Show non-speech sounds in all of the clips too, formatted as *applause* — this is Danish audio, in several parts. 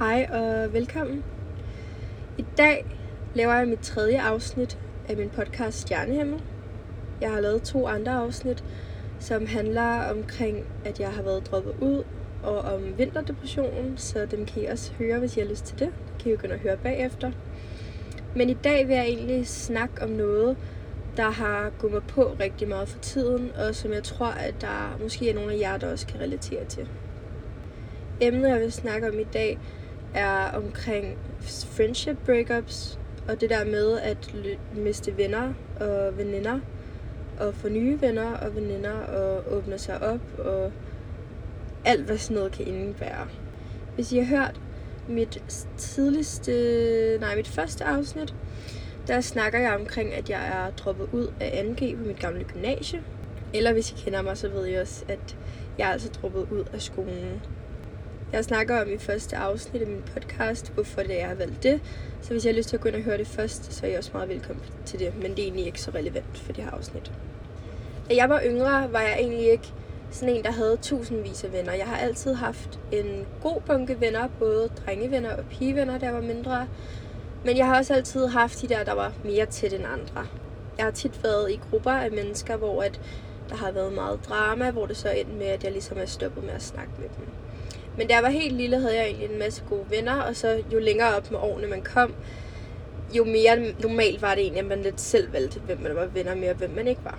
Hej og velkommen. I dag laver jeg mit tredje afsnit af min podcast Stjernehimmel. Jeg har lavet to andre afsnit, som handler omkring, at jeg har været droppet ud, og om vinterdepressionen, så dem kan I også høre, hvis I har lyst til det. Det kan I begynde at høre bagefter. Men i dag vil jeg egentlig snakke om noget, der har gået mig på rigtig meget for tiden, og som jeg tror, at der måske er nogle af jer, der også kan relatere til. Emnet, jeg vil snakke om i dag, er omkring friendship breakups, og det der med at miste venner og veninder, og få nye venner og veninder, og åbne sig op, og alt, hvad sådan noget kan indebære. Hvis I har hørt mit tidligste, nej, mit første afsnit, der snakker jeg omkring, at jeg er droppet ud af 2G på mit gamle gymnasie. Eller hvis I kender mig, så ved I også, at jeg er altså droppet ud af skolen. Jeg snakker om i første afsnit af min podcast, hvorfor det er, jeg har valgt det. Så hvis jeg har lyst til at gå ind og høre det først, så er I også meget velkommen til det. Men det er egentlig ikke så relevant for det her afsnit. Da jeg var yngre, var jeg egentlig ikke sådan en, der havde tusindvis af venner. Jeg har altid haft en god bunke venner, både drengevenner og pigevenner, der var mindre. Men jeg har også altid haft de der, der var mere tæt end andre. Jeg har tit været i grupper af mennesker, hvor at der har været meget drama, hvor det så endte med, at jeg ligesom er stoppet med at snakke med dem. Men da jeg var helt lille, havde jeg egentlig en masse gode venner, og så jo længere op med årene man kom, jo mere normalt var det egentlig, at man lidt selv valgte, hvem man var venner med, og hvem man ikke var.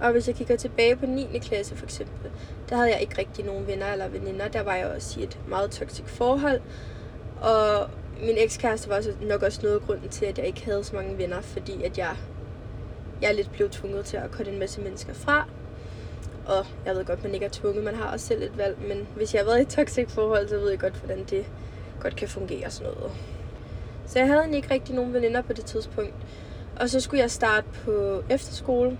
Og hvis jeg kigger tilbage på 9. klasse for eksempel, der havde jeg ikke rigtig nogen venner eller veninder. Der var jeg også i et meget toksisk forhold. Og min ekskæreste var også nok også noget af grunden til, at jeg ikke havde så mange venner, fordi at jeg, jeg lidt blev tvunget til at korte en masse mennesker fra. Og jeg ved godt, man ikke er tvunget, man har også selv et valg, men hvis jeg har været i et toxic forhold, så ved jeg godt, hvordan det godt kan fungere sådan noget. Så jeg havde ikke rigtig nogen veninder på det tidspunkt. Og så skulle jeg starte på efterskole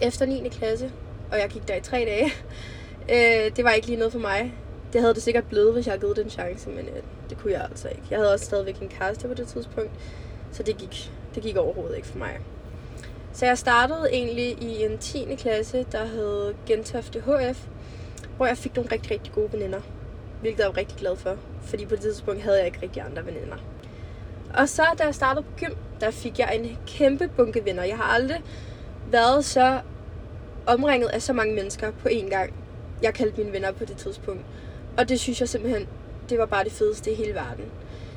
efter 9. klasse, og jeg gik der i tre dage. *laughs* Øh, det var ikke lige noget for mig. Det havde det sikkert blevet, hvis jeg havde givet den chance, men øh, det kunne jeg altså ikke. Jeg havde også stadigvæk en kæreste på det tidspunkt, så det gik, det gik overhovedet ikke for mig. Så jeg startede egentlig i en 10. klasse, der hed Gentofte HF, hvor jeg fik nogle rigtig, rigtig gode veninder. Hvilket jeg var rigtig glad for, fordi på det tidspunkt havde jeg ikke rigtig andre veninder. Og så da jeg startede på gym, der fik jeg en kæmpe bunke venner. Jeg har aldrig været så omringet af så mange mennesker på én gang. Jeg kaldte mine venner på det tidspunkt. Og det synes jeg simpelthen, det var bare det fedeste i hele verden.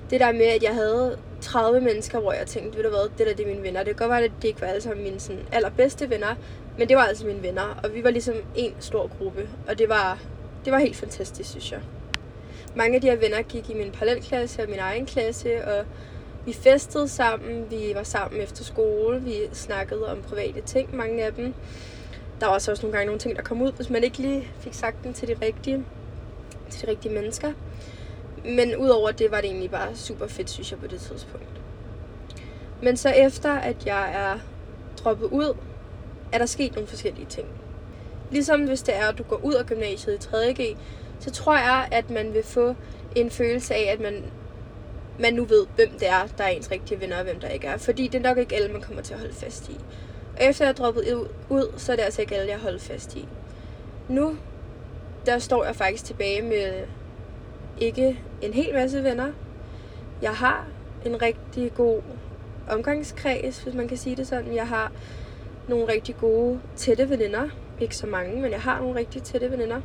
Det der med, at jeg havde 30 mennesker, hvor jeg tænkte, ved du hvad, det der det er mine venner. Det kan godt være, at det ikke var alle sammen mine sådan, allerbedste venner, men det var altså mine venner. Og vi var ligesom en stor gruppe, og det var, det var helt fantastisk, synes jeg. Mange af de her venner gik i min parallelklasse og min egen klasse, og vi festede sammen, vi var sammen efter skole, vi snakkede om private ting, mange af dem. Der var også nogle gange nogle ting, der kom ud, hvis man ikke lige fik sagt dem til de rigtige, til de rigtige mennesker. Men udover det var det egentlig bare super fedt, synes jeg, på det tidspunkt. Men så efter, at jeg er droppet ud, er der sket nogle forskellige ting. Ligesom hvis det er, at du går ud af gymnasiet i 3.G, så tror jeg, at man vil få en følelse af, at man, man nu ved, hvem det er, der er ens rigtige venner, og hvem der ikke er. Fordi det er nok ikke alle, man kommer til at holde fast i. Og efter jeg er droppet ud, så er det altså ikke alle, jeg holder fast i. Nu, der står jeg faktisk tilbage med ikke en hel masse venner. Jeg har en rigtig god omgangskreds, hvis man kan sige det sådan. Jeg har nogle rigtig gode, tætte veninder. Ikke så mange, men jeg har nogle rigtig tætte veninder.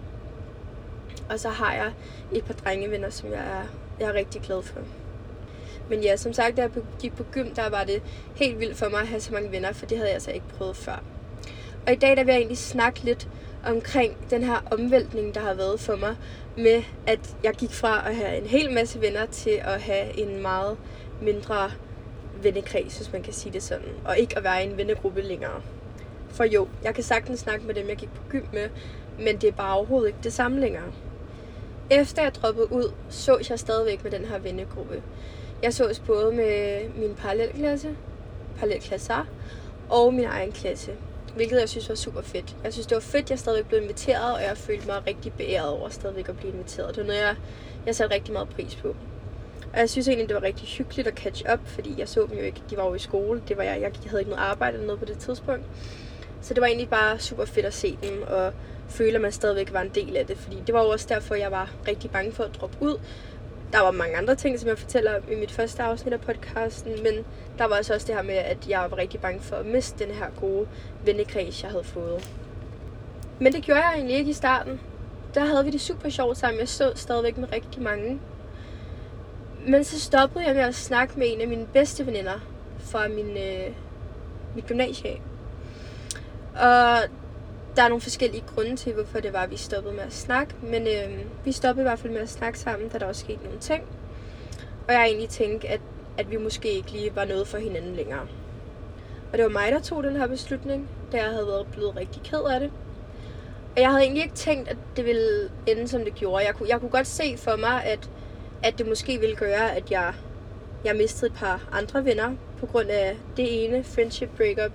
Og så har jeg et par drengevenner, som jeg er, jeg er rigtig glad for. Men ja, som sagt, da jeg gik på gym, der var det helt vildt for mig at have så mange venner, for det havde jeg altså ikke prøvet før. Og i dag der vil jeg egentlig snakke lidt omkring den her omvæltning, der har været for mig, med at jeg gik fra at have en hel masse venner til at have en meget mindre vennekreds, hvis man kan sige det sådan, og ikke at være i en vennegruppe længere. For jo, jeg kan sagtens snakke med dem, jeg gik på gym med, men det er bare overhovedet ikke det samme længere. Efter jeg droppede ud, så jeg stadigvæk med den her vennegruppe. Jeg sås både med min parallelklasse, parallelklasser, og min egen klasse hvilket jeg synes var super fedt. Jeg synes, det var fedt, at jeg stadig blev inviteret, og jeg følte mig rigtig beæret over stadigvæk at blive inviteret. Det var noget, jeg, jeg satte rigtig meget pris på. Og jeg synes egentlig, det var rigtig hyggeligt at catch up, fordi jeg så dem jo ikke. De var jo i skole. Det var jeg, jeg havde ikke noget arbejde eller noget på det tidspunkt. Så det var egentlig bare super fedt at se dem, og føle, at man stadigvæk var en del af det. Fordi det var jo også derfor, jeg var rigtig bange for at droppe ud der var mange andre ting, som jeg fortæller om i mit første afsnit af podcasten, men der var altså også det her med, at jeg var rigtig bange for at miste den her gode vennekreds, jeg havde fået. Men det gjorde jeg egentlig ikke i starten. Der havde vi det super sjovt sammen. Jeg stod stadigvæk med rigtig mange. Men så stoppede jeg med at snakke med en af mine bedste veninder fra min, øh, mit gymnasie. Og der er nogle forskellige grunde til, hvorfor det var, at vi stoppede med at snakke. Men øh, vi stoppede i hvert fald med at snakke sammen, da der også skete nogle ting. Og jeg egentlig tænkte, at, at vi måske ikke lige var noget for hinanden længere. Og det var mig, der tog den her beslutning, da jeg havde været blevet rigtig ked af det. Og jeg havde egentlig ikke tænkt, at det ville ende, som det gjorde. Jeg kunne, jeg kunne godt se for mig, at, at det måske ville gøre, at jeg, jeg mistede et par andre venner på grund af det ene friendship breakup,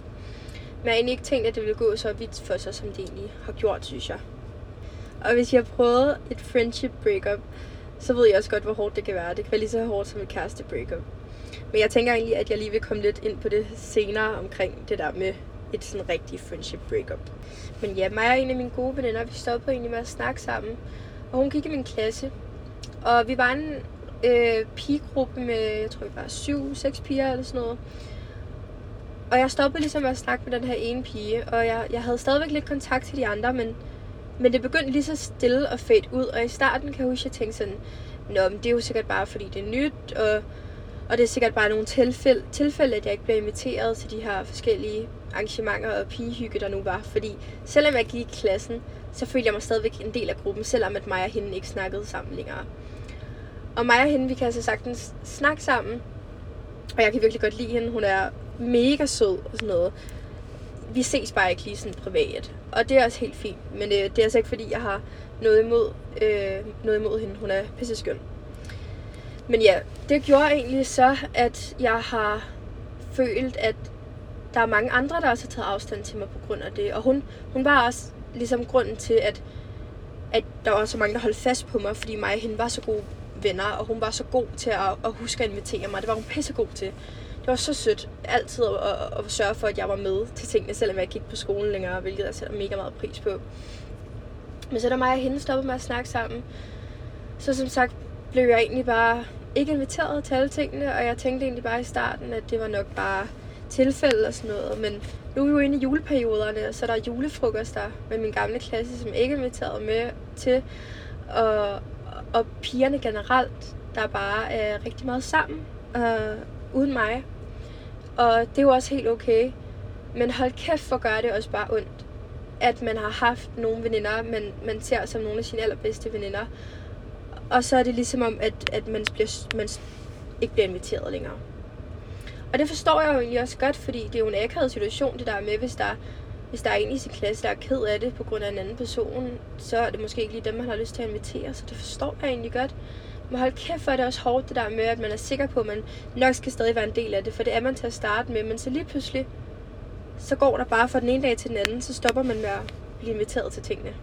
men jeg har egentlig ikke tænkt, at det ville gå så vidt for sig, som det egentlig har gjort, synes jeg. Og hvis jeg har prøvet et friendship breakup, så ved jeg også godt, hvor hårdt det kan være. Det kan være lige så hårdt som et kæreste breakup. Men jeg tænker egentlig, at jeg lige vil komme lidt ind på det senere omkring det der med et sådan rigtigt friendship breakup. Men ja, mig og en af mine gode veninder, vi stoppede egentlig med at snakke sammen. Og hun gik i min klasse. Og vi var en øh, pigegruppe med, jeg tror vi var syv, seks piger eller sådan noget. Og jeg stoppede ligesom med at snakke med den her ene pige, og jeg, jeg havde stadigvæk lidt kontakt til de andre, men, men det begyndte lige så stille og fedt ud, og i starten kan jeg huske, at jeg tænkte sådan, Nå, men det er jo sikkert bare fordi det er nyt, og, og det er sikkert bare nogle tilfælde, tilfælde, at jeg ikke bliver inviteret til de her forskellige arrangementer og pigehygge, der nu var. Fordi selvom jeg gik i klassen, så følte jeg mig stadigvæk en del af gruppen, selvom at mig og hende ikke snakkede sammen længere. Og mig og hende, vi kan altså sagtens snakke sammen, og jeg kan virkelig godt lide hende. Hun er mega sød og sådan noget. Vi ses bare ikke lige sådan privat. Og det er også helt fint. Men øh, det er altså ikke fordi, jeg har noget imod, øh, noget imod hende. Hun er pisse skøn. Men ja, det gjorde egentlig så, at jeg har følt, at der er mange andre, der også har taget afstand til mig på grund af det. Og hun, hun var også ligesom grunden til, at, at der var så mange, der holdt fast på mig, fordi mig og hende var så gode venner, og hun var så god til at, at huske at invitere mig. Det var hun pisse god til det var så sødt altid at, at, at sørge for, at jeg var med til tingene, selvom jeg ikke gik på skolen længere, hvilket jeg sætter mega meget pris på. Men så da mig og hende stoppede med at snakke sammen, så som sagt blev jeg egentlig bare ikke inviteret til alle tingene, og jeg tænkte egentlig bare i starten, at det var nok bare tilfælde og sådan noget. Men nu er vi jo inde i juleperioderne, og så er der julefrokoster med min gamle klasse, som ikke er inviteret med til. Og, og pigerne generelt, der bare er rigtig meget sammen. Og uden mig. Og det er jo også helt okay. Men hold kæft, for gør det også bare ondt. At man har haft nogle veninder, man, man ser som nogle af sine allerbedste veninder. Og så er det ligesom om, at, at man, bliver, man ikke bliver inviteret længere. Og det forstår jeg jo egentlig også godt, fordi det er jo en akavet situation, det der med, hvis der, hvis der er en i sin klasse, der er ked af det på grund af en anden person, så er det måske ikke lige dem, man har lyst til at invitere. Så det forstår jeg egentlig godt. Men hold kæft, for er det også hårdt det der med, at man er sikker på, at man nok skal stadig være en del af det, for det er man til at starte med. Men så lige pludselig, så går der bare fra den ene dag til den anden, så stopper man med at blive inviteret til tingene.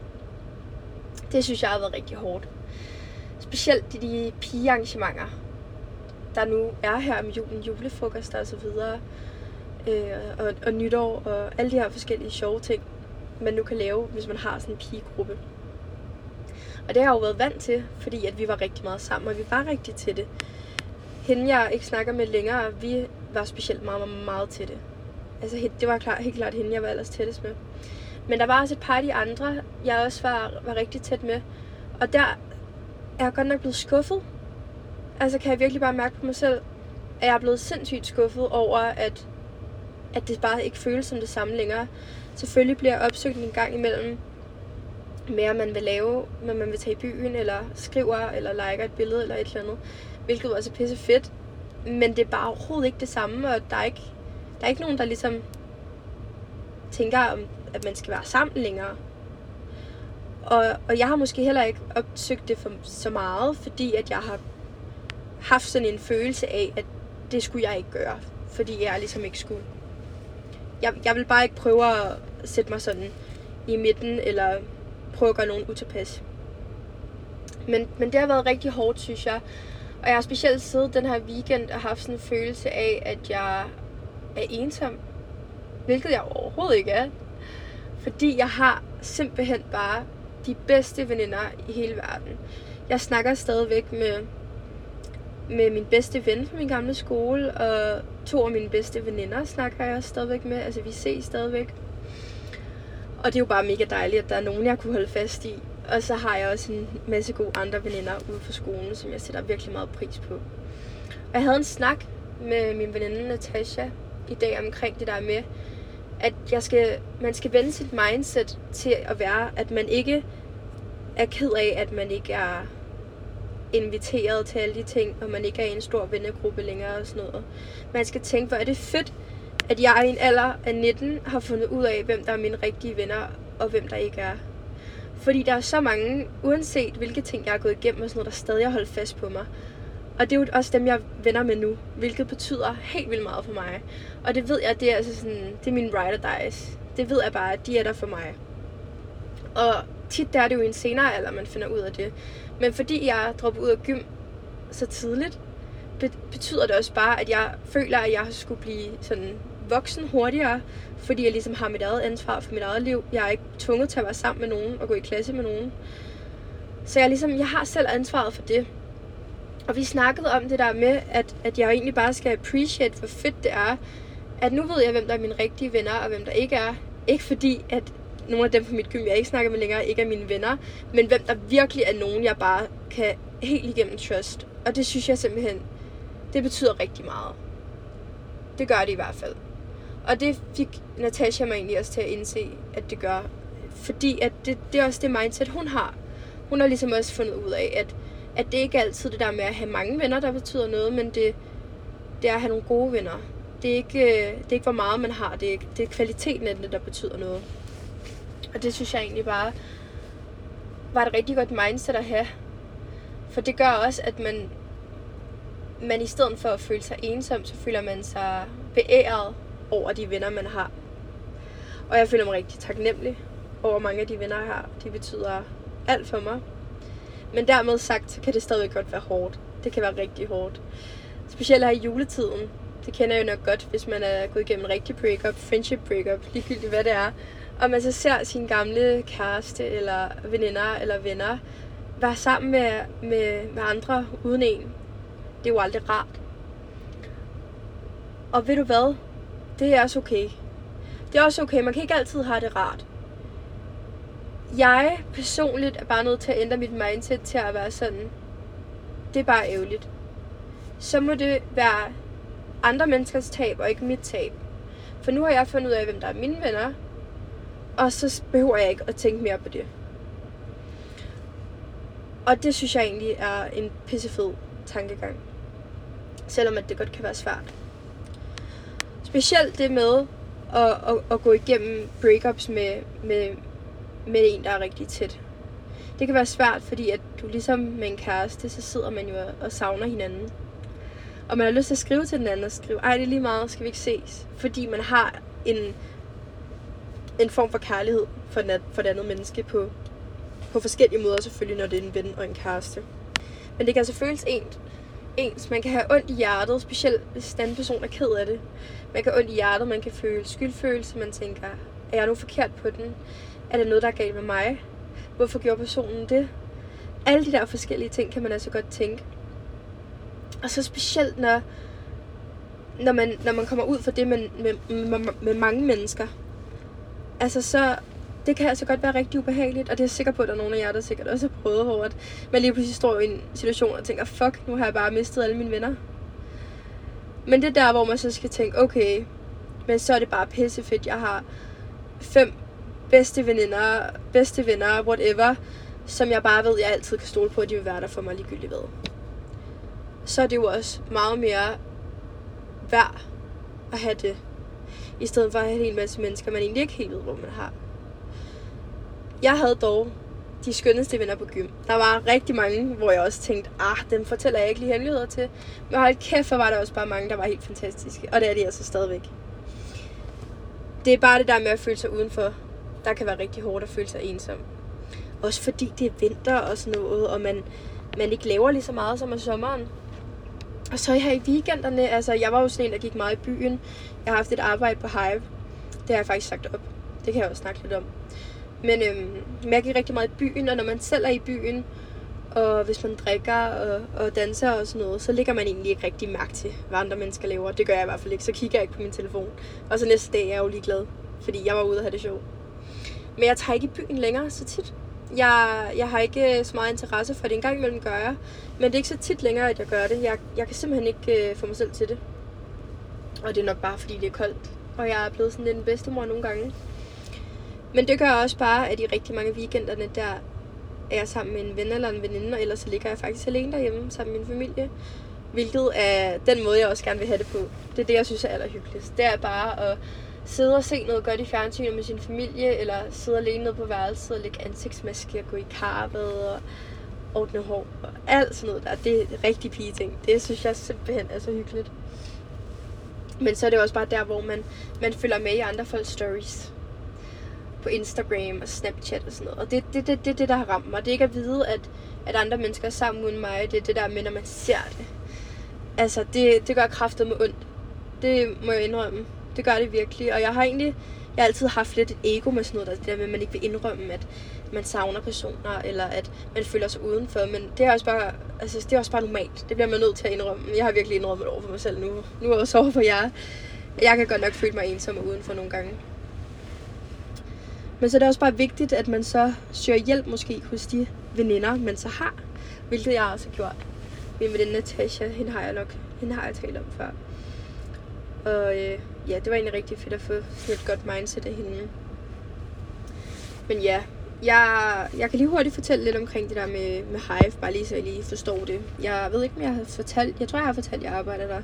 Det synes jeg har været rigtig hårdt. Specielt de, de pigearrangementer, der nu er her om julen, julefrokoster og så videre, øh, og, og nytår og alle de her forskellige sjove ting, man nu kan lave, hvis man har sådan en pigegruppe. Og det har jeg jo været vant til, fordi at vi var rigtig meget sammen, og vi var rigtig til det. Hende, jeg ikke snakker med længere, vi var specielt meget, meget, meget til det. Altså, det var klar, helt klart hende, jeg var ellers tættest med. Men der var også et par af de andre, jeg også var, var rigtig tæt med. Og der er jeg godt nok blevet skuffet. Altså kan jeg virkelig bare mærke på mig selv, at jeg er blevet sindssygt skuffet over, at, at det bare ikke føles som det samme længere. Selvfølgelig bliver jeg opsøgt en gang imellem, mere man vil lave, når man vil tage i byen, eller skriver, eller liker et billede, eller et eller andet. Hvilket også er pisse fedt. Men det er bare overhovedet ikke det samme, og der er ikke, der er ikke nogen, der ligesom tænker, at man skal være sammen længere. Og, og jeg har måske heller ikke opsøgt det for så meget, fordi at jeg har haft sådan en følelse af, at det skulle jeg ikke gøre. Fordi jeg ligesom ikke skulle. Jeg, jeg vil bare ikke prøve at sætte mig sådan i midten, eller prøve at gøre nogen utilpas. Men, men det har været rigtig hårdt, synes jeg. Og jeg har specielt siddet den her weekend og haft sådan en følelse af, at jeg er ensom. Hvilket jeg overhovedet ikke er. Fordi jeg har simpelthen bare de bedste veninder i hele verden. Jeg snakker stadigvæk med med min bedste ven fra min gamle skole, og to af mine bedste veninder snakker jeg stadigvæk med. Altså, vi ses stadigvæk. Og det er jo bare mega dejligt, at der er nogen, jeg kunne holde fast i. Og så har jeg også en masse gode andre veninder ude på skolen, som jeg sætter virkelig meget pris på. Og jeg havde en snak med min veninde Natasha i dag omkring det der med, at jeg skal, man skal vende sit mindset til at være, at man ikke er ked af, at man ikke er inviteret til alle de ting, og man ikke er i en stor vennegruppe længere og sådan noget. Man skal tænke, hvor er det fedt, at jeg i en alder af 19 har fundet ud af, hvem der er mine rigtige venner, og hvem der ikke er. Fordi der er så mange, uanset hvilke ting jeg har gået igennem og sådan noget, der stadig har holdt fast på mig. Og det er jo også dem, jeg venner med nu, hvilket betyder helt vildt meget for mig. Og det ved jeg, det er, altså sådan, det er mine ride or dies. Det ved jeg bare, at de er der for mig. Og tit der er det jo i en senere alder, man finder ud af det. Men fordi jeg droppede ud af gym så tidligt, betyder det også bare, at jeg føler, at jeg skulle blive sådan voksen hurtigere, fordi jeg ligesom har mit eget ansvar for mit eget liv. Jeg er ikke tvunget til at være sammen med nogen og gå i klasse med nogen. Så jeg, ligesom, jeg har selv ansvaret for det. Og vi snakkede om det der med, at, at jeg egentlig bare skal appreciate, hvor fedt det er, at nu ved jeg, hvem der er mine rigtige venner, og hvem der ikke er. Ikke fordi, at nogle af dem på mit gym, jeg ikke snakker med længere, ikke er mine venner, men hvem der virkelig er nogen, jeg bare kan helt igennem trust. Og det synes jeg simpelthen, det betyder rigtig meget. Det gør det i hvert fald. Og det fik Natasha mig egentlig også til at indse, at det gør. Fordi at det, det er også det mindset, hun har. Hun har ligesom også fundet ud af, at, at det ikke altid det der med at have mange venner, der betyder noget, men det, det er at have nogle gode venner. Det er ikke, øh, det er ikke hvor meget man har, det er, det er kvaliteten af det, der betyder noget. Og det synes jeg egentlig bare var et rigtig godt mindset at have. For det gør også, at man, man i stedet for at føle sig ensom, så føler man sig beæret over de venner, man har. Og jeg føler mig rigtig taknemmelig over mange af de venner, jeg har. De betyder alt for mig. Men dermed sagt, så kan det stadig godt være hårdt. Det kan være rigtig hårdt. Specielt her i juletiden. Det kender jeg jo nok godt, hvis man er gået igennem en rigtig breakup, friendship breakup, ligegyldigt hvad det er. Og man så ser sin gamle kæreste, eller veninder, eller venner, være sammen med, med, med andre uden en. Det er jo aldrig rart. Og ved du hvad? Det er også okay. Det er også okay. Man kan ikke altid have det rart. Jeg personligt er bare nødt til at ændre mit mindset til at være sådan. Det er bare ærgerligt. Så må det være andre menneskers tab og ikke mit tab. For nu har jeg fundet ud af, hvem der er mine venner. Og så behøver jeg ikke at tænke mere på det. Og det synes jeg egentlig er en pissefed tankegang. Selvom at det godt kan være svært. Specielt det med at, at, at gå igennem breakups med, med, med en, der er rigtig tæt. Det kan være svært, fordi at du ligesom med en kæreste, så sidder man jo og savner hinanden. Og man har lyst til at skrive til den anden og skrive, ej det er lige meget, skal vi ikke ses? Fordi man har en, en form for kærlighed for, den, for det andet menneske på, på forskellige måder selvfølgelig, når det er en ven og en kæreste. Men det kan altså føles ens. ens. Man kan have ondt i hjertet, specielt hvis den person er ked af det. Man kan have ondt i hjertet, man kan føle skyldfølelse, man tænker, er jeg nu forkert på den? Er der noget, der er galt med mig? Hvorfor gjorde personen det? Alle de der forskellige ting kan man altså godt tænke. Og så specielt, når, når, man, når man kommer ud for det med, med, med, med mange mennesker. Altså så, det kan altså godt være rigtig ubehageligt, og det er jeg sikker på, at der er nogle af jer, der sikkert også har prøvet, hvor at man lige pludselig står i en situation og tænker, fuck, nu har jeg bare mistet alle mine venner. Men det er der, hvor man så skal tænke, okay, men så er det bare pissefedt, jeg har fem bedste veninder, bedste venner, whatever, som jeg bare ved, jeg altid kan stole på, at de vil være der for mig ligegyldigt ved. Så er det jo også meget mere værd at have det, i stedet for at have en hel masse mennesker, man egentlig ikke helt ved, hvor man har. Jeg havde dog de skønneste venner på gym. Der var rigtig mange, hvor jeg også tænkte, ah, dem fortæller jeg ikke lige hemmeligheder til. Men hold kæft, for var der også bare mange, der var helt fantastiske. Og det er de altså stadigvæk. Det er bare det der med at føle sig udenfor. Der kan være rigtig hårdt at føle sig ensom. Også fordi det er vinter og sådan noget, og man, man ikke laver lige så meget som om sommeren. Og så her i weekenderne, altså jeg var jo sådan en, der gik meget i byen. Jeg har haft et arbejde på Hive. Det har jeg faktisk sagt op. Det kan jeg også snakke lidt om. Men, øhm, men jeg gik rigtig meget i byen, og når man selv er i byen, Og hvis man drikker og, og danser og sådan noget, så lægger man egentlig ikke rigtig mærke til, hvad andre mennesker laver. Det gør jeg i hvert fald ikke. Så kigger jeg ikke på min telefon. Og så næste dag er jeg jo ligeglad, fordi jeg var ude og have det sjovt. Men jeg tager ikke i byen længere så tit. Jeg, jeg har ikke øh, så meget interesse for det. En gang imellem gør jeg. Men det er ikke så tit længere, at jeg gør det. Jeg, jeg kan simpelthen ikke øh, få mig selv til det. Og det er nok bare, fordi det er koldt. Og jeg er blevet sådan lidt en bedstemor nogle gange. Men det gør også bare, at i rigtig mange weekenderne, der er jeg sammen med en ven eller en veninde, og ellers så ligger jeg faktisk alene derhjemme sammen med min familie. Hvilket er den måde, jeg også gerne vil have det på. Det er det, jeg synes er allerhyggeligst. Det er bare at sidde og se noget godt i fjernsynet med sin familie, eller sidde alene nede på værelset og lægge ansigtsmaske og gå i karpet og ordne hår og alt sådan noget der. Det er rigtig pige ting. Det synes jeg simpelthen er så hyggeligt. Men så er det også bare der, hvor man, man følger med i andre folks stories. På Instagram og Snapchat og sådan noget. Og det er det, det, det, det, der har ramt mig. Det er ikke at vide, at, at andre mennesker er sammen uden mig. Det er det der med, når man ser det. Altså, det, det gør kraftet med ondt. Det må jeg indrømme. Det gør det virkelig. Og jeg har egentlig jeg har altid haft lidt et ego med sådan noget, der, det der med, at man ikke vil indrømme, at man savner personer, eller at man føler sig udenfor. Men det er også bare, altså, det er også bare normalt. Det bliver man nødt til at indrømme. Jeg har virkelig indrømmet over for mig selv nu. Nu er jeg også over for jer. Jeg kan godt nok føle mig ensom og udenfor nogle gange. Men så er det også bare vigtigt, at man så søger hjælp måske hos de veninder, man så har. Hvilket jeg også har gjort. Min veninde Natasha, hende har jeg nok hende har jeg talt om før. Og øh, ja, det var egentlig rigtig fedt at få sådan et godt mindset af hende. Men ja, jeg, jeg kan lige hurtigt fortælle lidt omkring det der med, med Hive, bare lige så jeg lige forstår det. Jeg ved ikke, om jeg har fortalt, jeg tror, jeg har fortalt, at jeg arbejder der.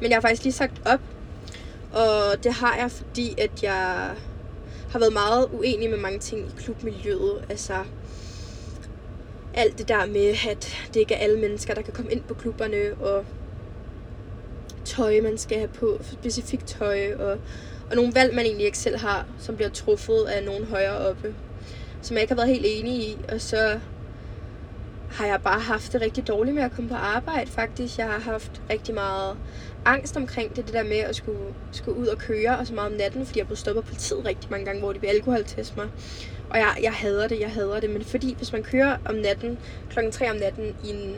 Men jeg har faktisk lige sagt op, og det har jeg, fordi at jeg har været meget uenig med mange ting i klubmiljøet. Altså, alt det der med, at det ikke er alle mennesker, der kan komme ind på klubberne, og tøj, man skal have på, specifikt tøj, og, og nogle valg, man egentlig ikke selv har, som bliver truffet af nogen højere oppe, som jeg ikke har været helt enig i, og så har jeg bare haft det rigtig dårligt med at komme på arbejde, faktisk. Jeg har haft rigtig meget angst omkring det, det der med at skulle, skulle ud og køre, og så meget om natten, fordi jeg blev stoppet på politiet rigtig mange gange, hvor de vil alkoholteste mig. Og jeg, jeg hader det, jeg hader det, men fordi hvis man kører om natten, klokken 3 om natten, i en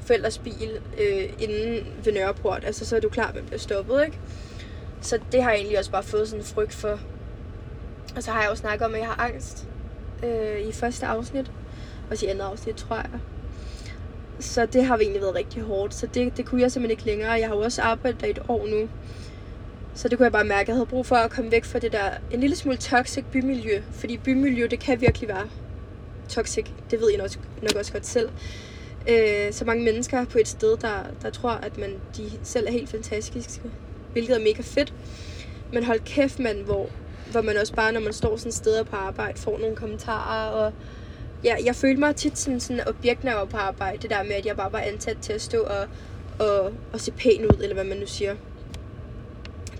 forældres bil øh, inden ved Nørreport, altså så er du klar at man bliver stoppet, ikke? Så det har jeg egentlig også bare fået sådan en frygt for. Og så har jeg jo snakket om, at jeg har angst øh, i første afsnit, og i andet afsnit, tror jeg. Så det har egentlig været rigtig hårdt, så det, det kunne jeg simpelthen ikke længere. Jeg har jo også arbejdet der et år nu, så det kunne jeg bare mærke, at jeg havde brug for at komme væk fra det der en lille smule toxic bymiljø. Fordi bymiljø, det kan virkelig være toxic. Det ved jeg nok, nok også godt selv øh, så mange mennesker på et sted, der, der tror, at man, de selv er helt fantastiske, hvilket er mega fedt. Men hold kæft, man, hvor, hvor man også bare, når man står sådan steder på arbejde, får nogle kommentarer, og ja, jeg følte mig tit som sådan et objekt, når jeg var på arbejde. Det der med, at jeg bare var ansat til at stå og, og, og se pæn ud, eller hvad man nu siger.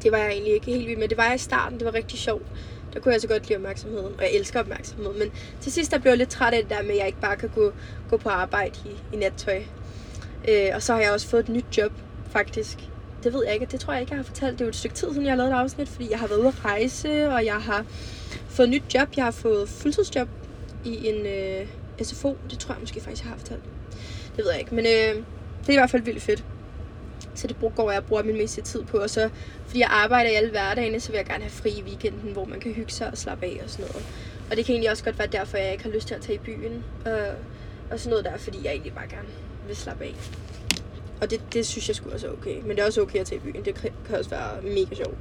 Det var jeg egentlig ikke helt vild med. Det var jeg i starten, det var rigtig sjovt der kunne jeg så godt lide opmærksomheden, og jeg elsker opmærksomhed. Men til sidst der blev jeg lidt træt af det der med, at jeg ikke bare kan gå, gå på arbejde i, i nattøj. Øh, og så har jeg også fået et nyt job, faktisk. Det ved jeg ikke, det tror jeg ikke, jeg har fortalt. Det er jo et stykke tid siden, jeg har lavet et afsnit, fordi jeg har været ude at rejse, og jeg har fået et nyt job. Jeg har fået fuldtidsjob i en øh, SFO. Det tror jeg måske faktisk, jeg har fortalt. Det ved jeg ikke, men øh, det er i hvert fald vildt fedt. Så det går jeg og bruger min meste tid på. Og så, fordi jeg arbejder i alle hverdagene, så vil jeg gerne have fri i weekenden, hvor man kan hygge sig og slappe af og sådan noget. Og det kan egentlig også godt være derfor, jeg ikke har lyst til at tage i byen. Og, og sådan noget der, fordi jeg egentlig bare gerne vil slappe af. Og det, det synes jeg skulle også er okay. Men det er også okay at tage i byen. Det kan også være mega sjovt.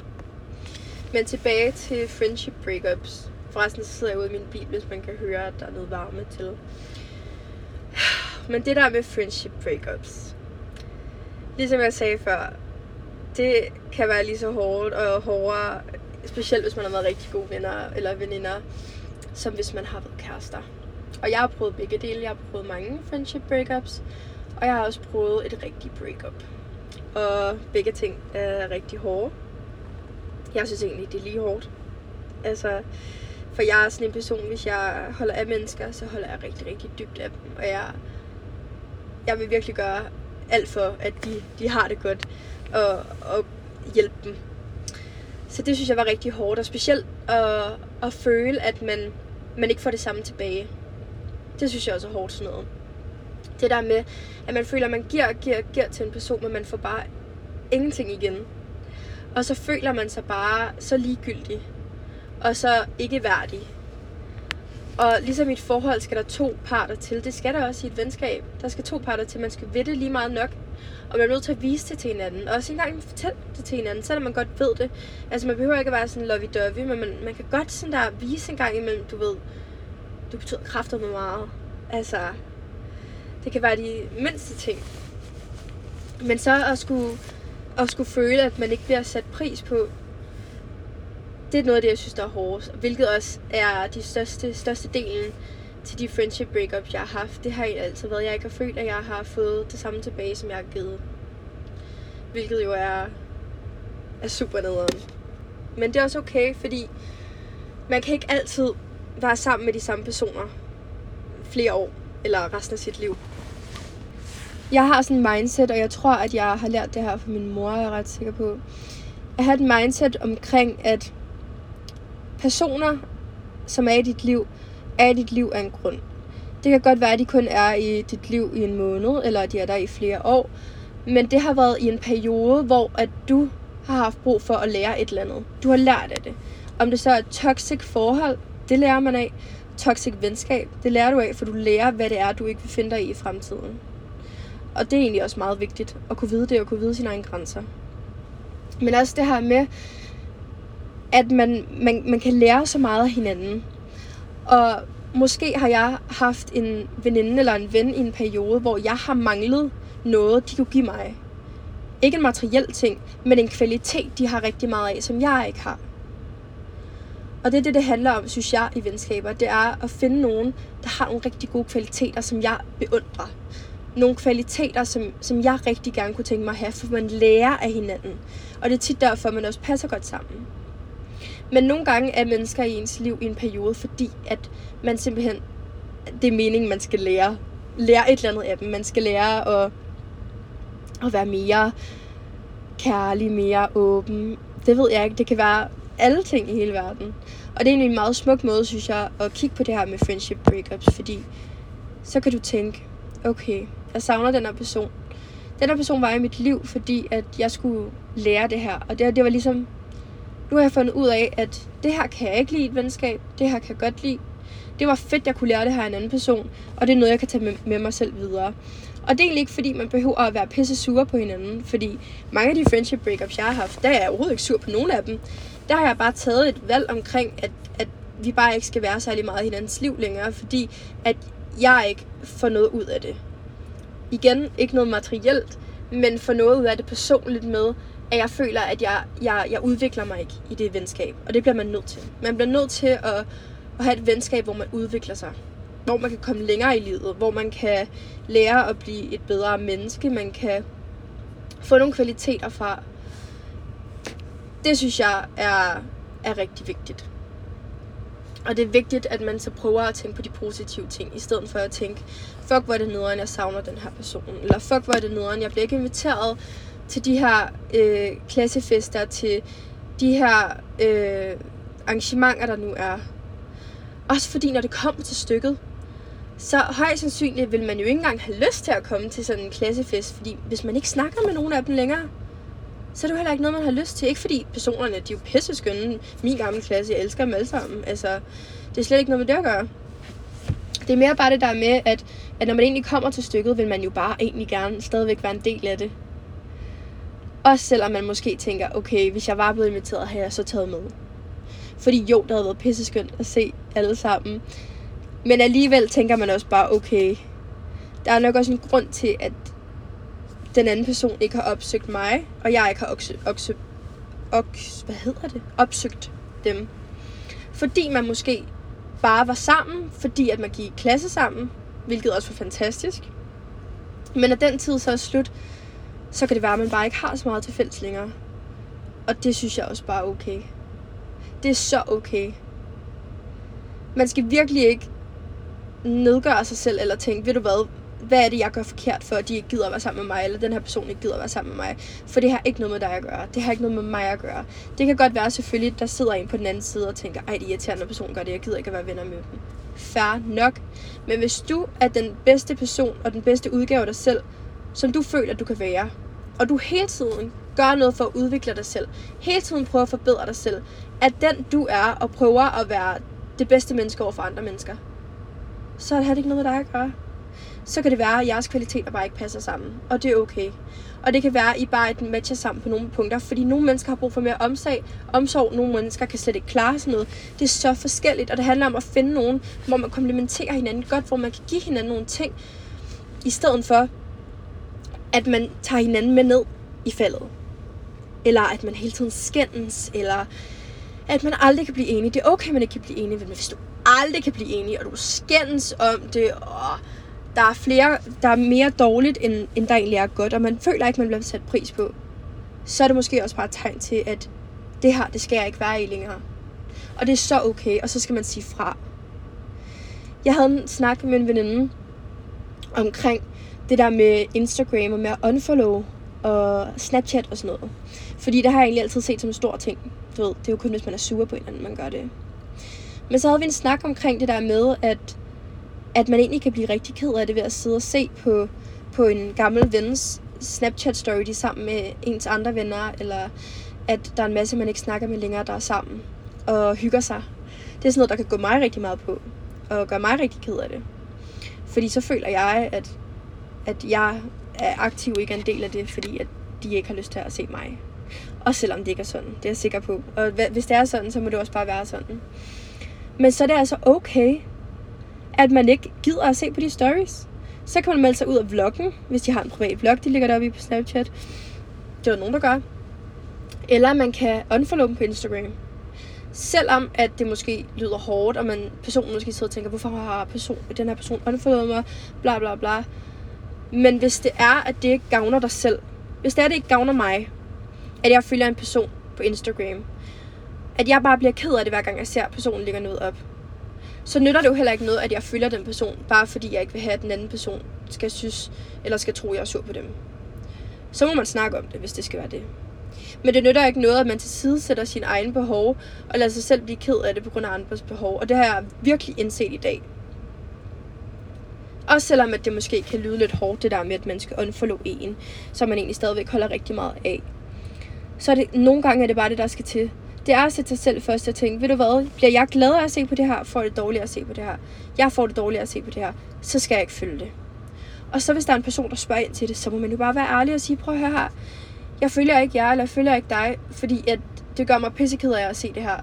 Men tilbage til friendship breakups. Forresten så sidder jeg ude i min bil, hvis man kan høre, at der er noget varme til. Men det der med friendship breakups ligesom jeg sagde før, det kan være lige så hårdt og hårdere, specielt hvis man har været rigtig gode venner eller veninder, som hvis man har været kærester. Og jeg har prøvet begge dele. Jeg har prøvet mange friendship breakups, og jeg har også prøvet et rigtigt breakup. Og begge ting er rigtig hårde. Jeg synes egentlig, det er lige hårdt. Altså, for jeg er sådan en person, hvis jeg holder af mennesker, så holder jeg rigtig, rigtig dybt af dem. Og jeg, jeg vil virkelig gøre alt for, at de, de har det godt, og, og hjælpe dem. Så det synes jeg var rigtig hårdt, og specielt at, at føle, at man, man ikke får det samme tilbage. Det synes jeg også er hårdt sådan noget. Det der med, at man føler, at man giver og giver og giver til en person, men man får bare ingenting igen. Og så føler man sig bare så ligegyldig. Og så ikke værdig. Og ligesom i et forhold skal der to parter til. Det skal der også i et venskab. Der skal to parter til. Man skal vide det lige meget nok. Og man er nødt til at vise det til hinanden. Og også engang fortælle det til hinanden, selvom man godt ved det. Altså man behøver ikke at være sådan lovey-dovey, men man, man kan godt sådan der vise en gang imellem, du ved, du betyder kræfter med meget. Altså, det kan være de mindste ting. Men så at skulle, at skulle føle, at man ikke bliver sat pris på, det er noget af det, jeg synes, der er hårdest. Hvilket også er de største, største delen til de friendship breakups, jeg har haft. Det har altid været, jeg ikke har følt, at jeg har fået det samme tilbage, som jeg har givet. Hvilket jo er, er super nederen. Men det er også okay, fordi man kan ikke altid være sammen med de samme personer flere år, eller resten af sit liv. Jeg har sådan en mindset, og jeg tror, at jeg har lært det her fra min mor, jeg er ret sikker på. At have et mindset omkring, at personer, som er i dit liv, er i dit liv af en grund. Det kan godt være, at de kun er i dit liv i en måned, eller at de er der i flere år. Men det har været i en periode, hvor at du har haft brug for at lære et eller andet. Du har lært af det. Om det så er et toxic forhold, det lærer man af. Toxic venskab, det lærer du af, for du lærer, hvad det er, du ikke vil finde dig i i fremtiden. Og det er egentlig også meget vigtigt, at kunne vide det, og kunne vide sine egne grænser. Men også det her med, at man, man, man kan lære så meget af hinanden. Og måske har jeg haft en veninde eller en ven i en periode, hvor jeg har manglet noget, de kunne give mig. Ikke en materiel ting, men en kvalitet, de har rigtig meget af, som jeg ikke har. Og det er det, det handler om, synes jeg, i venskaber. Det er at finde nogen, der har nogle rigtig gode kvaliteter, som jeg beundrer. Nogle kvaliteter, som, som jeg rigtig gerne kunne tænke mig at have, for man lærer af hinanden. Og det er tit derfor, man også passer godt sammen. Men nogle gange er mennesker i ens liv i en periode, fordi at man simpelthen, det er meningen, man skal lære, lære et eller andet af dem. Man skal lære at, at være mere kærlig, mere åben. Det ved jeg ikke. Det kan være alle ting i hele verden. Og det er egentlig en meget smuk måde, synes jeg, at kigge på det her med friendship breakups, fordi så kan du tænke, okay, jeg savner den her person. Den her person var i mit liv, fordi at jeg skulle lære det her. Og det, det var ligesom nu har jeg fundet ud af, at det her kan jeg ikke lide et venskab. Det her kan jeg godt lide. Det var fedt, jeg kunne lære det her af en anden person. Og det er noget, jeg kan tage med, med mig selv videre. Og det er egentlig ikke, fordi man behøver at være pisse sure på hinanden. Fordi mange af de friendship breakups, jeg har haft, der er jeg overhovedet ikke sur på nogen af dem. Der har jeg bare taget et valg omkring, at, at vi bare ikke skal være særlig meget i hinandens liv længere. Fordi at jeg ikke får noget ud af det. Igen, ikke noget materielt, men får noget ud af det personligt med, at jeg føler, at jeg, jeg, jeg udvikler mig ikke i det venskab. Og det bliver man nødt til. Man bliver nødt til at, at have et venskab, hvor man udvikler sig. Hvor man kan komme længere i livet. Hvor man kan lære at blive et bedre menneske. Man kan få nogle kvaliteter fra. Det synes jeg er, er rigtig vigtigt. Og det er vigtigt, at man så prøver at tænke på de positive ting, i stedet for at tænke, fuck hvor er det nederen, jeg savner den her person. Eller fuck hvor er det nederen, jeg bliver ikke inviteret til de her øh, klassefester, til de her øh, arrangementer, der nu er. Også fordi, når det kommer til stykket, så højst sandsynligt vil man jo ikke engang have lyst til at komme til sådan en klassefest, fordi hvis man ikke snakker med nogen af dem længere, så er det jo heller ikke noget, man har lyst til. Ikke fordi personerne, de er jo pisse skønne. Min gamle klasse, jeg elsker dem alle sammen. Altså, det er slet ikke noget med det at gøre. Det er mere bare det der med, at, at når man egentlig kommer til stykket, vil man jo bare egentlig gerne stadigvæk være en del af det. Også selvom man måske tænker, okay, hvis jeg var blevet inviteret, havde jeg så taget med. Fordi jo, det havde været pisseskønt at se alle sammen. Men alligevel tænker man også bare, okay, der er nok også en grund til, at den anden person ikke har opsøgt mig, og jeg ikke har opsøgt, opsøgt, opsøgt hvad hedder det? opsøgt dem. Fordi man måske bare var sammen, fordi at man gik i klasse sammen, hvilket også var fantastisk. Men at den tid så er slut, så kan det være, at man bare ikke har så meget til fælles længere. Og det synes jeg også bare er okay. Det er så okay. Man skal virkelig ikke nedgøre sig selv, eller tænke, ved du hvad, hvad er det, jeg gør forkert, for at de ikke gider at være sammen med mig, eller den her person ikke gider at være sammen med mig. For det har ikke noget med dig at gøre. Det har ikke noget med mig at gøre. Det kan godt være selvfølgelig, der sidder en på den anden side og tænker, ej, det irriterende person gør det, jeg gider ikke at være venner med dem. Færre nok. Men hvis du er den bedste person og den bedste udgave af dig selv, som du føler, du kan være, og du hele tiden gør noget for at udvikle dig selv, hele tiden prøver at forbedre dig selv, at den du er og prøver at være det bedste menneske over for andre mennesker, så har det ikke noget med dig at gøre. Så kan det være, at jeres kvaliteter bare ikke passer sammen, og det er okay. Og det kan være, at I bare ikke matcher sammen på nogle punkter, fordi nogle mennesker har brug for mere omsag, omsorg, nogle mennesker kan slet ikke klare sådan noget. Det er så forskelligt, og det handler om at finde nogen, hvor man komplementerer hinanden godt, hvor man kan give hinanden nogle ting, i stedet for, at man tager hinanden med ned i faldet. Eller at man hele tiden skændes, eller at man aldrig kan blive enig. Det er okay, man ikke kan blive enig, men hvis du aldrig kan blive enig, og du skændes om det, og der er, flere, der er mere dårligt, end, end der egentlig er godt, og man føler ikke, man bliver sat pris på, så er det måske også bare et tegn til, at det her, det skal jeg ikke være i længere. Og det er så okay, og så skal man sige fra. Jeg havde en snak med en veninde omkring det der med Instagram og med at unfollow og Snapchat og sådan noget. Fordi det har jeg egentlig altid set som en stor ting. Du ved, det er jo kun, hvis man er sur på en anden, man gør det. Men så havde vi en snak omkring det der med, at at man egentlig kan blive rigtig ked af det ved at sidde og se på, på en gammel vens Snapchat-story, de sammen med ens andre venner, eller at der er en masse, man ikke snakker med længere, der er sammen og hygger sig. Det er sådan noget, der kan gå mig rigtig meget på, og gøre mig rigtig ked af det. Fordi så føler jeg, at, at jeg er aktiv ikke er en del af det, fordi at de ikke har lyst til at se mig. Og selvom det ikke er sådan, det er jeg sikker på. Og hvis det er sådan, så må det også bare være sådan. Men så er det altså okay at man ikke gider at se på de stories. Så kan man melde sig ud af vloggen, hvis de har en privat vlog, de ligger deroppe i på Snapchat. Det er der nogen, der gør. Eller man kan unfollow dem på Instagram. Selvom at det måske lyder hårdt, og man, personen måske sidder og tænker, hvorfor har person, den her person unfollowet mig, bla bla bla. Men hvis det er, at det ikke gavner dig selv, hvis det er, at det ikke gavner mig, at jeg følger en person på Instagram, at jeg bare bliver ked af det, hver gang jeg ser, at personen lægger noget op, så nytter det jo heller ikke noget, at jeg følger den person, bare fordi jeg ikke vil have, at den anden person skal synes, eller skal tro, at jeg er sur på dem. Så må man snakke om det, hvis det skal være det. Men det nytter ikke noget, at man til side sin egen behov, og lader sig selv blive ked af det på grund af andres behov. Og det har jeg virkelig indset i dag. Også selvom at det måske kan lyde lidt hårdt, det der med, at man skal unfollow en, som man egentlig stadigvæk holder rigtig meget af. Så er det, nogle gange er det bare det, der skal til det er at sætte sig selv først og tænke, ved du hvad, bliver jeg gladere at se på det her, får det dårligere at se på det her. Jeg får det dårligere at se på det her, så skal jeg ikke følge det. Og så hvis der er en person, der spørger ind til det, så må man jo bare være ærlig og sige, prøv at høre her, jeg følger ikke jer, eller jeg følger ikke dig, fordi at det gør mig pisseked af at se det her.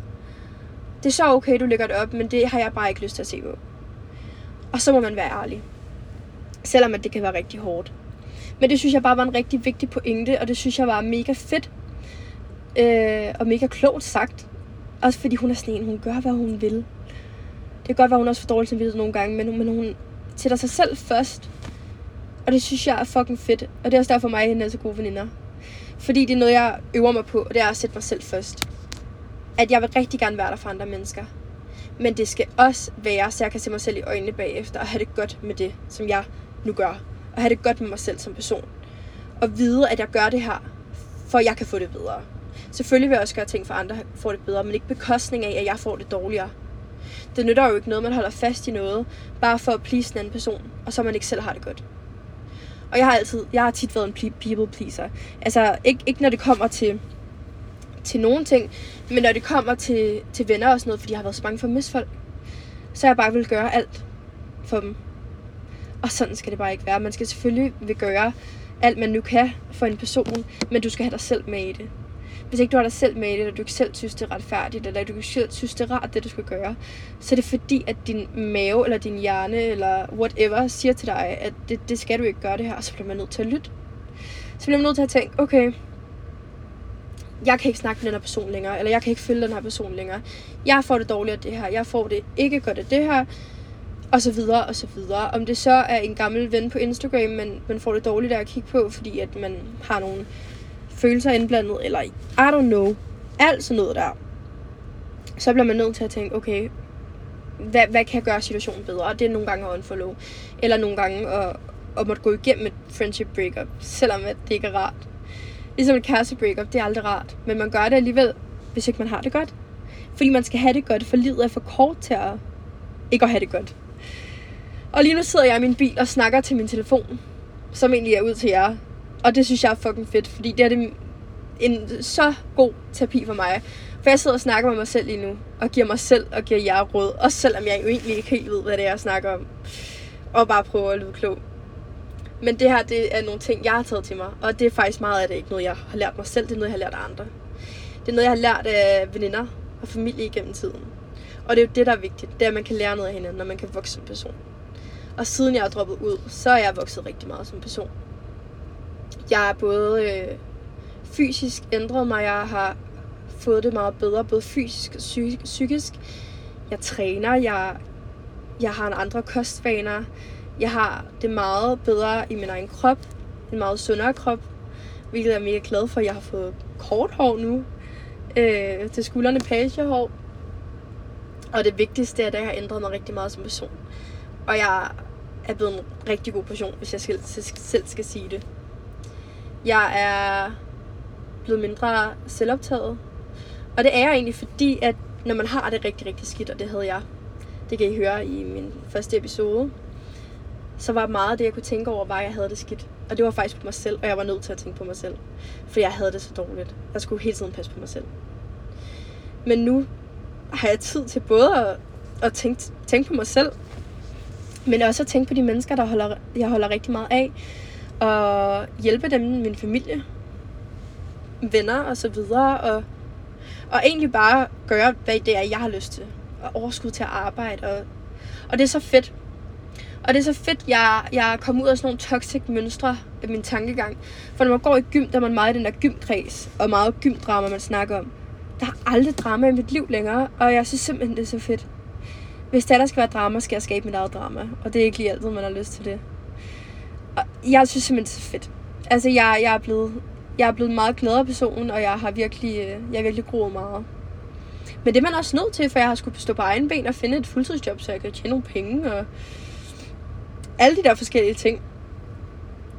Det er så okay, du lægger det op, men det har jeg bare ikke lyst til at se på. Og så må man være ærlig. Selvom at det kan være rigtig hårdt. Men det synes jeg bare var en rigtig vigtig pointe, og det synes jeg var mega fedt, Øh, og mega klogt sagt. Også fordi hun er sådan en, hun gør, hvad hun vil. Det kan godt være, hun også får dårlig samvittighed nogle gange, men, men hun sætter sig selv først. Og det synes jeg er fucking fedt. Og det er også derfor mig og hende er så gode veninder. Fordi det er noget, jeg øver mig på, og det er at sætte mig selv først. At jeg vil rigtig gerne være der for andre mennesker. Men det skal også være, så jeg kan se mig selv i øjnene bagefter og have det godt med det, som jeg nu gør. Og have det godt med mig selv som person. Og vide, at jeg gør det her, for jeg kan få det bedre. Selvfølgelig vil jeg også gøre ting for andre får det bedre, men ikke bekostning af, at jeg får det dårligere. Det nytter jo ikke noget, man holder fast i noget, bare for at please en anden person, og så man ikke selv har det godt. Og jeg har altid, jeg har tit været en people pleaser. Altså, ikke, ikke når det kommer til, til nogen ting, men når det kommer til, til venner og sådan noget, fordi jeg har været så bange for misfolk, så jeg bare vil gøre alt for dem. Og sådan skal det bare ikke være. Man skal selvfølgelig vil gøre alt, man nu kan for en person, men du skal have dig selv med i det hvis ikke du har dig selv med i det, eller du ikke selv synes, det er retfærdigt, eller du ikke selv synes, det er rart, det du skal gøre, så er det fordi, at din mave, eller din hjerne, eller whatever, siger til dig, at det, det skal du ikke gøre det her, og så bliver man nødt til at lytte. Så bliver man nødt til at tænke, okay, jeg kan ikke snakke med den her person længere, eller jeg kan ikke følge den her person længere. Jeg får det dårligt af det her, jeg får det ikke godt af det her, og så videre, og så videre. Om det så er en gammel ven på Instagram, men man får det dårligt af at kigge på, fordi at man har nogle følelser indblandet, eller I don't know, alt sådan noget der, så bliver man nødt til at tænke, okay, hvad, hvad kan gøre situationen bedre? Og det er nogle gange at unfollow, eller nogle gange at, at måtte gå igennem et friendship breakup, selvom at det ikke er rart. Ligesom et kæreste breakup, det er aldrig rart, men man gør det alligevel, hvis ikke man har det godt. Fordi man skal have det godt, for livet er for kort til at, ikke at have det godt. Og lige nu sidder jeg i min bil og snakker til min telefon, som egentlig er ud til jer. Og det synes jeg er fucking fedt, fordi det er det en så god terapi for mig. For jeg sidder og snakker med mig selv lige nu, og giver mig selv og giver jer råd. Også selvom jeg jo egentlig ikke helt ved, hvad det er, jeg snakker om. Og bare prøver at lyde klog. Men det her, det er nogle ting, jeg har taget til mig. Og det er faktisk meget af det ikke noget, jeg har lært mig selv. Det er noget, jeg har lært af andre. Det er noget, jeg har lært af veninder og familie igennem tiden. Og det er jo det, der er vigtigt. Det er, at man kan lære noget af hinanden, når man kan vokse som person. Og siden jeg er droppet ud, så er jeg vokset rigtig meget som person. Jeg er både øh, fysisk ændret mig, jeg har fået det meget bedre, både fysisk og psykisk. Jeg træner, jeg, jeg har en andre kostvaner, jeg har det meget bedre i min egen krop, en meget sundere krop, hvilket jeg er mega glad for. Jeg har fået kort hår nu, øh, til skuldrene pagehår, og det vigtigste er, at jeg har ændret mig rigtig meget som person. Og jeg er blevet en rigtig god person, hvis jeg selv, selv skal sige det. Jeg er blevet mindre selvoptaget. Og det er jeg egentlig, fordi at når man har det rigtig, rigtig skidt, og det havde jeg, det kan I høre i min første episode, så var meget af det, jeg kunne tænke over, var, at jeg havde det skidt. Og det var faktisk på mig selv, og jeg var nødt til at tænke på mig selv. For jeg havde det så dårligt. Jeg skulle hele tiden passe på mig selv. Men nu har jeg tid til både at, at tænke, tænke på mig selv, men også at tænke på de mennesker, der holder, jeg holder rigtig meget af. Og hjælpe dem, min familie, venner og så videre. Og, og egentlig bare gøre, hvad det er, jeg har lyst til. Og overskud til at arbejde. Og, og det er så fedt. Og det er så fedt, jeg, jeg er kommet ud af sådan nogle toxic mønstre af min tankegang. For når man går i gym, der er man meget i den der gymkreds, og meget gymdrama, man snakker om. Der er aldrig drama i mit liv længere, og jeg synes simpelthen, det er så fedt. Hvis der, der skal være drama, skal jeg skabe mit eget drama. Og det er ikke lige altid, man har lyst til det. Og jeg synes simpelthen, det er fedt. Altså, jeg, jeg, er blevet, jeg er blevet en meget gladere person, og jeg har virkelig, øh, jeg har virkelig groet meget. Men det er man også nødt til, for jeg har skulle stå på egen ben og finde et fuldtidsjob, så jeg kan tjene nogle penge og alle de der forskellige ting.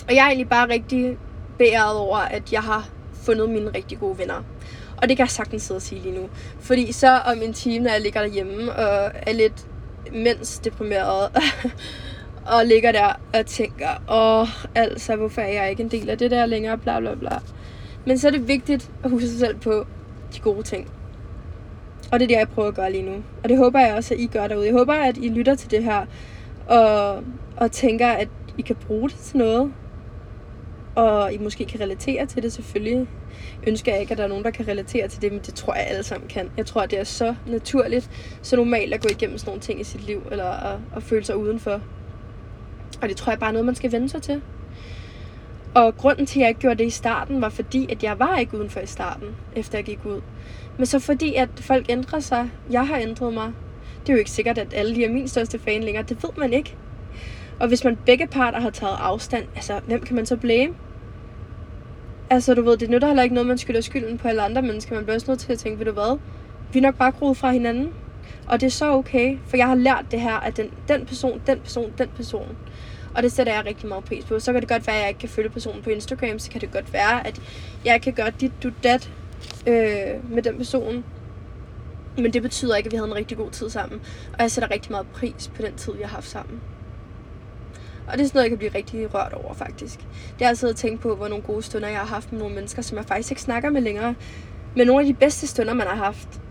Og jeg er egentlig bare rigtig beæret over, at jeg har fundet mine rigtig gode venner. Og det kan jeg sagtens sidde og sige lige nu. Fordi så om en time, når jeg ligger derhjemme og er lidt mens deprimeret, *laughs* og ligger der og tænker, åh, altså, hvorfor er jeg ikke en del af det der længere, bla bla bla. Men så er det vigtigt at huske sig selv på de gode ting. Og det er det, jeg prøver at gøre lige nu. Og det håber jeg også, at I gør derude. Jeg håber, at I lytter til det her, og, og tænker, at I kan bruge det til noget. Og I måske kan relatere til det selvfølgelig. Ønsker jeg ikke, at der er nogen, der kan relatere til det, men det tror jeg alle sammen kan. Jeg tror, at det er så naturligt, så normalt at gå igennem sådan nogle ting i sit liv, eller at, at føle sig udenfor. Og det tror jeg bare er noget, man skal vende sig til. Og grunden til, at jeg ikke gjorde det i starten, var fordi, at jeg var ikke udenfor i starten, efter jeg gik ud. Men så fordi, at folk ændrer sig. Jeg har ændret mig. Det er jo ikke sikkert, at alle de er min største fan længere. Det ved man ikke. Og hvis man begge parter har taget afstand, altså, hvem kan man så blame? Altså, du ved, det nytter heller ikke noget, man skylder skylden på alle andre mennesker. Man bliver også nødt til at tænke, ved du hvad? Vi er nok bare groet fra hinanden. Og det er så okay, for jeg har lært det her, at den, den person, den person, den person. Og det sætter jeg rigtig meget pris på. Så kan det godt være, at jeg ikke kan følge personen på Instagram. Så kan det godt være, at jeg kan gøre dit, du, dat øh, med den person. Men det betyder ikke, at vi havde en rigtig god tid sammen. Og jeg sætter rigtig meget pris på den tid, vi har haft sammen. Og det er sådan noget, jeg kan blive rigtig rørt over, faktisk. Det har jeg siddet og tænkt på, hvor nogle gode stunder jeg har haft med nogle mennesker, som jeg faktisk ikke snakker med længere. Men nogle af de bedste stunder, man har haft.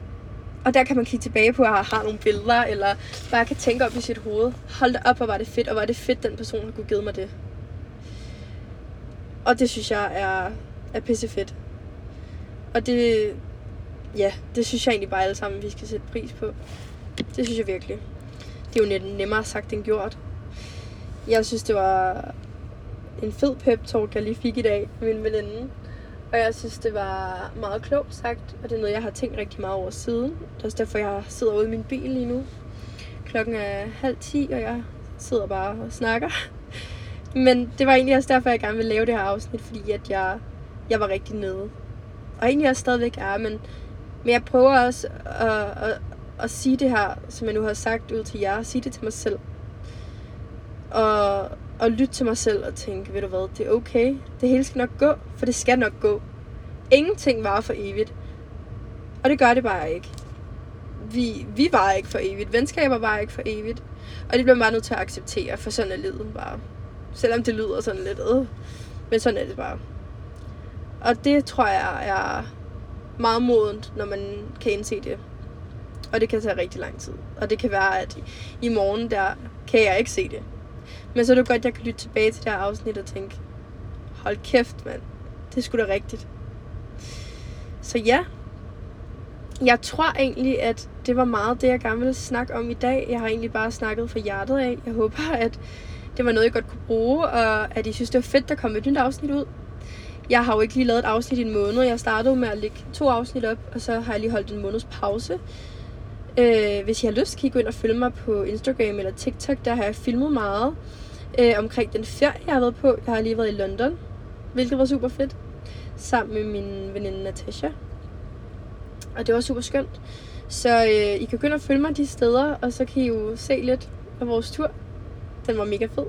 Og der kan man kigge tilbage på, at jeg har nogle billeder, eller bare kan tænke op i sit hoved. Hold det op, hvor var det fedt, og var det fedt, den person kunne give mig det. Og det synes jeg er, er pisse fedt. Og det, ja, det synes jeg egentlig bare alle sammen, vi skal sætte pris på. Det synes jeg virkelig. Det er jo net nemmere sagt end gjort. Jeg synes, det var en fed pep talk, jeg lige fik i dag med min veninde. Og jeg synes, det var meget klogt sagt, og det er noget, jeg har tænkt rigtig meget over siden. Det er også derfor, jeg sidder ude i min bil lige nu. Klokken er halv ti, og jeg sidder bare og snakker. Men det var egentlig også derfor, jeg gerne ville lave det her afsnit, fordi at jeg, jeg var rigtig nede. Og egentlig også stadigvæk er, men, men jeg prøver også at, at, at sige det her, som jeg nu har sagt ud til jer, sige det til mig selv. Og, og lytte til mig selv og tænke, ved du hvad, det er okay. Det hele skal nok gå, for det skal nok gå. Ingenting var for evigt. Og det gør det bare ikke. vi, vi var ikke for evigt. Venskaber var ikke for evigt. Og det bliver man bare nødt til at acceptere, for sådan er livet bare. Selvom det lyder sådan lidt, øh. men sådan er det bare. Og det tror jeg er meget modent, når man kan indse det. Og det kan tage rigtig lang tid. Og det kan være, at i morgen der kan jeg ikke se det. Men så er det godt, at jeg kan lytte tilbage til det her afsnit og tænke, hold kæft, mand. Det er sgu da rigtigt. Så ja, jeg tror egentlig, at det var meget det, jeg gerne ville snakke om i dag. Jeg har egentlig bare snakket fra hjertet af. Jeg håber, at det var noget, jeg godt kunne bruge, og at I synes, det var fedt, der kom et nyt afsnit ud. Jeg har jo ikke lige lavet et afsnit i en måned. Jeg startede med at lægge to afsnit op, og så har jeg lige holdt en måneds pause. Øh, hvis I har lyst, kan I gå ind og følge mig på Instagram eller TikTok. Der har jeg filmet meget øh, omkring den ferie, jeg har været på. Jeg har lige været i London, hvilket var super fedt. Sammen med min veninde Natasha. Og det var super skønt. Så øh, I kan begynde at følge mig de steder, og så kan I jo se lidt af vores tur. Den var mega fed.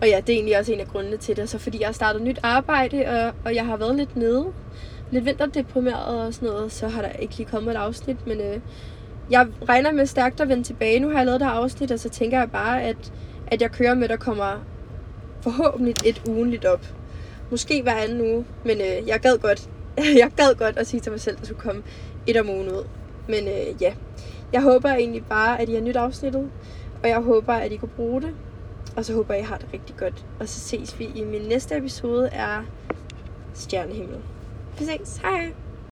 Og ja, det er egentlig også en af grundene til det. Så fordi jeg har startet nyt arbejde, og, og jeg har været lidt nede, lidt vinterdeprimeret og sådan noget, så har der ikke lige kommet et afsnit. Men øh, jeg regner med stærkt at vende tilbage. Nu har jeg lavet det her afsnit, og så tænker jeg bare, at, at jeg kører med, der kommer forhåbentlig et ugenligt op. Måske hver anden uge, men øh, jeg gad godt. *laughs* jeg gad godt at sige til mig selv, at der skulle komme et om ugen ud. Men øh, ja, jeg håber egentlig bare, at I har nyt afsnittet, og jeg håber, at I kunne bruge det. Og så håber jeg, I har det rigtig godt. Og så ses vi i min næste episode af Stjernehimmel. Vi ses. Hej.